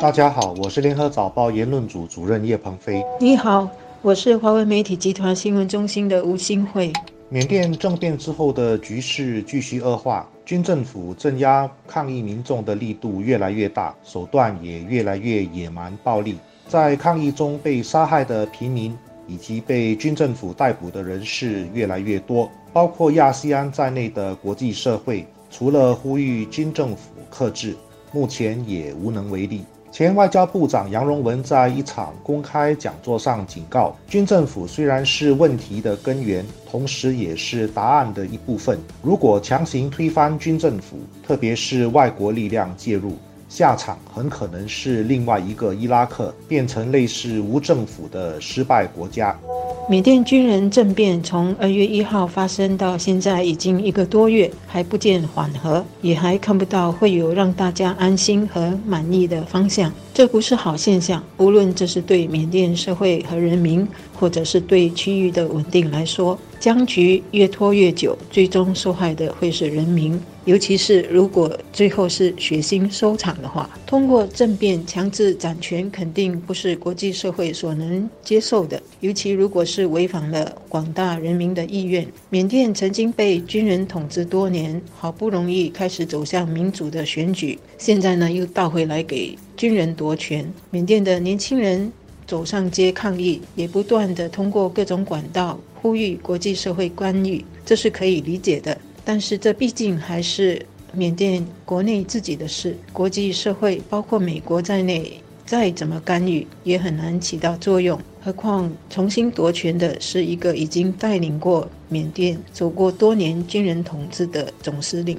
大家好，我是联合早报言论组主任叶鹏飞。你好，我是华为媒体集团新闻中心的吴新慧。缅甸政变之后的局势继续恶化，军政府镇压抗议民众的力度越来越大，手段也越来越野蛮暴力。在抗议中被杀害的平民以及被军政府逮捕的人士越来越多，包括亚细安在内的国际社会，除了呼吁军政府克制，目前也无能为力。前外交部长杨荣文在一场公开讲座上警告，军政府虽然是问题的根源，同时也是答案的一部分。如果强行推翻军政府，特别是外国力量介入，下场很可能是另外一个伊拉克，变成类似无政府的失败国家。缅甸军人政变从二月一号发生到现在已经一个多月，还不见缓和，也还看不到会有让大家安心和满意的方向。这不是好现象，无论这是对缅甸社会和人民，或者是对区域的稳定来说，僵局越拖越久，最终受害的会是人民。尤其是如果最后是血腥收场的话，通过政变强制掌权，肯定不是国际社会所能接受的。尤其如果是违反了广大人民的意愿。缅甸曾经被军人统治多年，好不容易开始走向民主的选举，现在呢又倒回来给军人夺权。缅甸的年轻人走上街抗议，也不断的通过各种管道呼吁国际社会干预，这是可以理解的。但是这毕竟还是缅甸国内自己的事，国际社会包括美国在内，再怎么干预也很难起到作用。何况重新夺权的是一个已经带领过缅甸走过多年军人统治的总司令。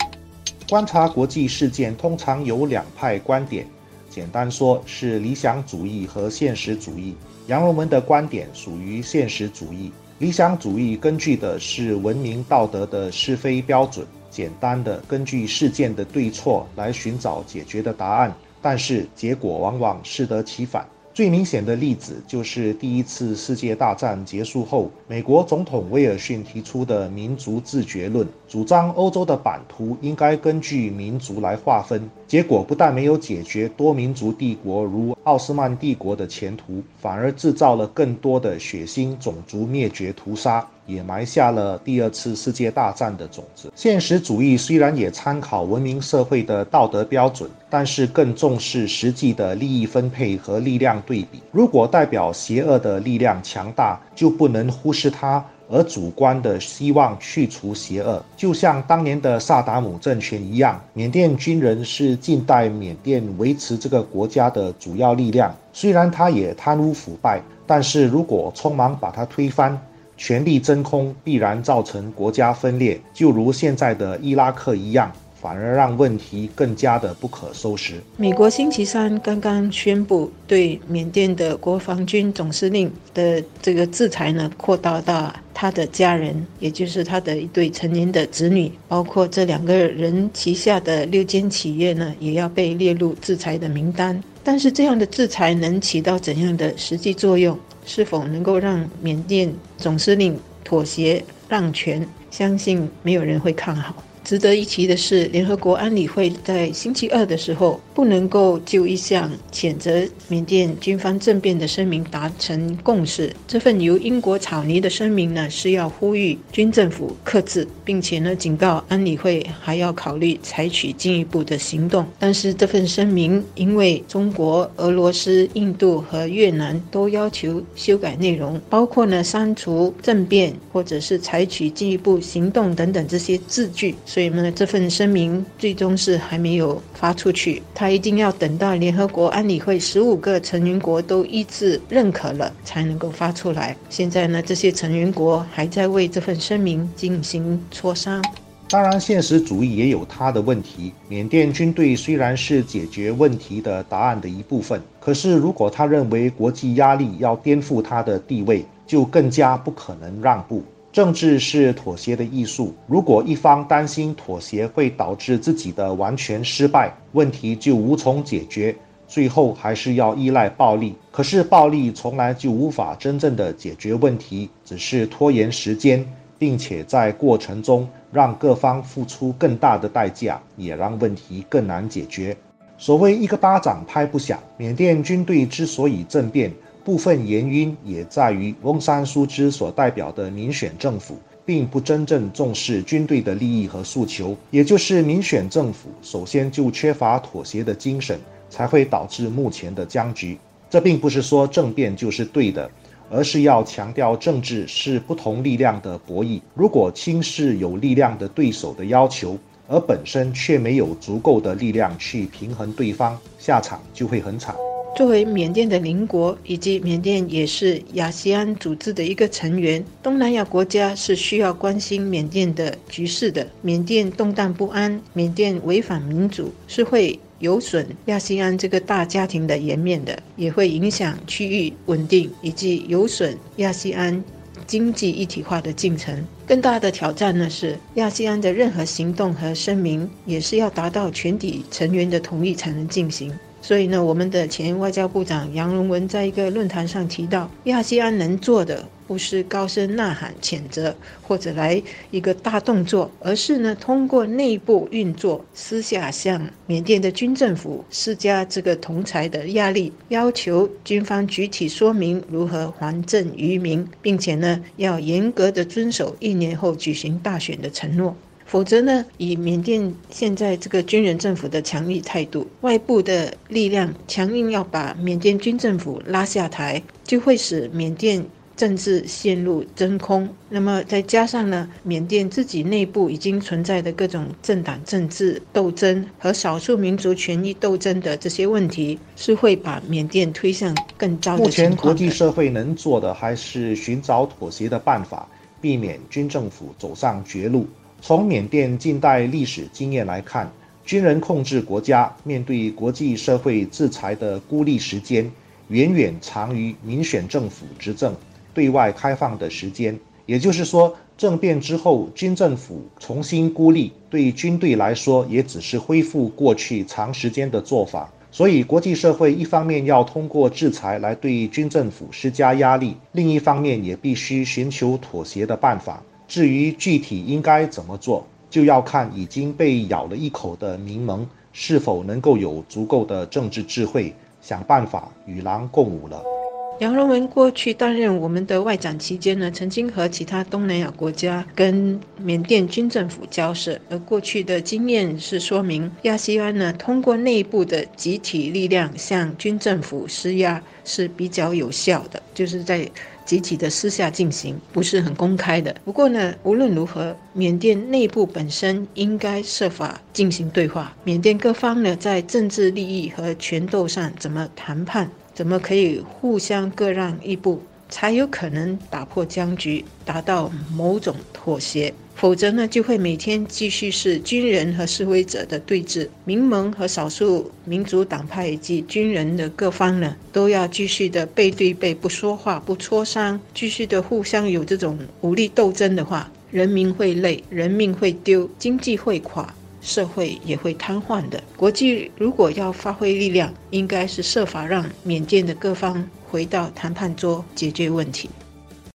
观察国际事件通常有两派观点，简单说是理想主义和现实主义。杨荣文的观点属于现实主义。理想主义根据的是文明道德的是非标准，简单的根据事件的对错来寻找解决的答案，但是结果往往适得其反。最明显的例子就是第一次世界大战结束后，美国总统威尔逊提出的民族自决论，主张欧洲的版图应该根据民族来划分。结果不但没有解决多民族帝国如奥斯曼帝国的前途，反而制造了更多的血腥种族灭绝屠杀。也埋下了第二次世界大战的种子。现实主义虽然也参考文明社会的道德标准，但是更重视实际的利益分配和力量对比。如果代表邪恶的力量强大，就不能忽视它，而主观的希望去除邪恶。就像当年的萨达姆政权一样，缅甸军人是近代缅甸维持这个国家的主要力量。虽然他也贪污腐败，但是如果匆忙把他推翻，权力真空必然造成国家分裂，就如现在的伊拉克一样，反而让问题更加的不可收拾。美国星期三刚刚宣布对缅甸的国防军总司令的这个制裁呢，扩大到他的家人，也就是他的一对成年的子女，包括这两个人旗下的六间企业呢，也要被列入制裁的名单。但是这样的制裁能起到怎样的实际作用？是否能够让缅甸总司令妥协让权？相信没有人会看好。值得一提的是，联合国安理会在星期二的时候不能够就一项谴责缅甸军方政变的声明达成共识。这份由英国草拟的声明呢，是要呼吁军政府克制，并且呢警告安理会还要考虑采取进一步的行动。但是这份声明因为中国、俄罗斯、印度和越南都要求修改内容，包括呢删除政变或者是采取进一步行动等等这些字句。所以呢，这份声明最终是还没有发出去，他一定要等到联合国安理会十五个成员国都一致认可了，才能够发出来。现在呢，这些成员国还在为这份声明进行磋商。当然，现实主义也有它的问题。缅甸军队虽然是解决问题的答案的一部分，可是如果他认为国际压力要颠覆他的地位，就更加不可能让步。政治是妥协的艺术。如果一方担心妥协会导致自己的完全失败，问题就无从解决，最后还是要依赖暴力。可是暴力从来就无法真正的解决问题，只是拖延时间，并且在过程中让各方付出更大的代价，也让问题更难解决。所谓一个巴掌拍不响，缅甸军队之所以政变，部分原因也在于翁山苏之所代表的民选政府，并不真正重视军队的利益和诉求，也就是民选政府首先就缺乏妥协的精神，才会导致目前的僵局。这并不是说政变就是对的，而是要强调政治是不同力量的博弈，如果轻视有力量的对手的要求。而本身却没有足够的力量去平衡对方，下场就会很惨。作为缅甸的邻国，以及缅甸也是亚细安组织的一个成员，东南亚国家是需要关心缅甸的局势的。缅甸动荡不安，缅甸违反民主，是会有损亚细安这个大家庭的颜面的，也会影响区域稳定，以及有损亚细安。经济一体化的进程，更大的挑战呢是亚细安的任何行动和声明，也是要达到全体成员的同意才能进行。所以呢，我们的前外交部长杨荣文在一个论坛上提到，亚细安能做的不是高声呐喊谴责，或者来一个大动作，而是呢通过内部运作，私下向缅甸的军政府施加这个同裁的压力，要求军方具体说明如何还政于民，并且呢要严格的遵守一年后举行大选的承诺。否则呢，以缅甸现在这个军人政府的强力态度，外部的力量强硬要把缅甸军政府拉下台，就会使缅甸政治陷入真空。那么再加上呢，缅甸自己内部已经存在的各种政党政治斗争和少数民族权益斗争的这些问题，是会把缅甸推向更糟的目前国际社会能做的还是寻找妥协的办法，避免军政府走上绝路。从缅甸近代历史经验来看，军人控制国家，面对国际社会制裁的孤立时间，远远长于民选政府执政、对外开放的时间。也就是说，政变之后，军政府重新孤立，对军队来说，也只是恢复过去长时间的做法。所以，国际社会一方面要通过制裁来对军政府施加压力，另一方面也必须寻求妥协的办法。至于具体应该怎么做，就要看已经被咬了一口的民盟是否能够有足够的政治智慧，想办法与狼共舞了。杨荣文过去担任我们的外长期间呢，曾经和其他东南亚国家跟缅甸军政府交涉，而过去的经验是说明亚细安呢通过内部的集体力量向军政府施压是比较有效的，就是在。集体的私下进行，不是很公开的。不过呢，无论如何，缅甸内部本身应该设法进行对话。缅甸各方呢，在政治利益和权斗上怎么谈判，怎么可以互相各让一步，才有可能打破僵局，达到某种妥协。否则呢，就会每天继续是军人和示威者的对峙，民盟和少数民族党派以及军人的各方呢，都要继续的背对背不说话不磋商，继续的互相有这种武力斗争的话，人民会累，人命会丢，经济会垮，社会也会瘫痪的。国际如果要发挥力量，应该是设法让缅甸的各方回到谈判桌解决问题。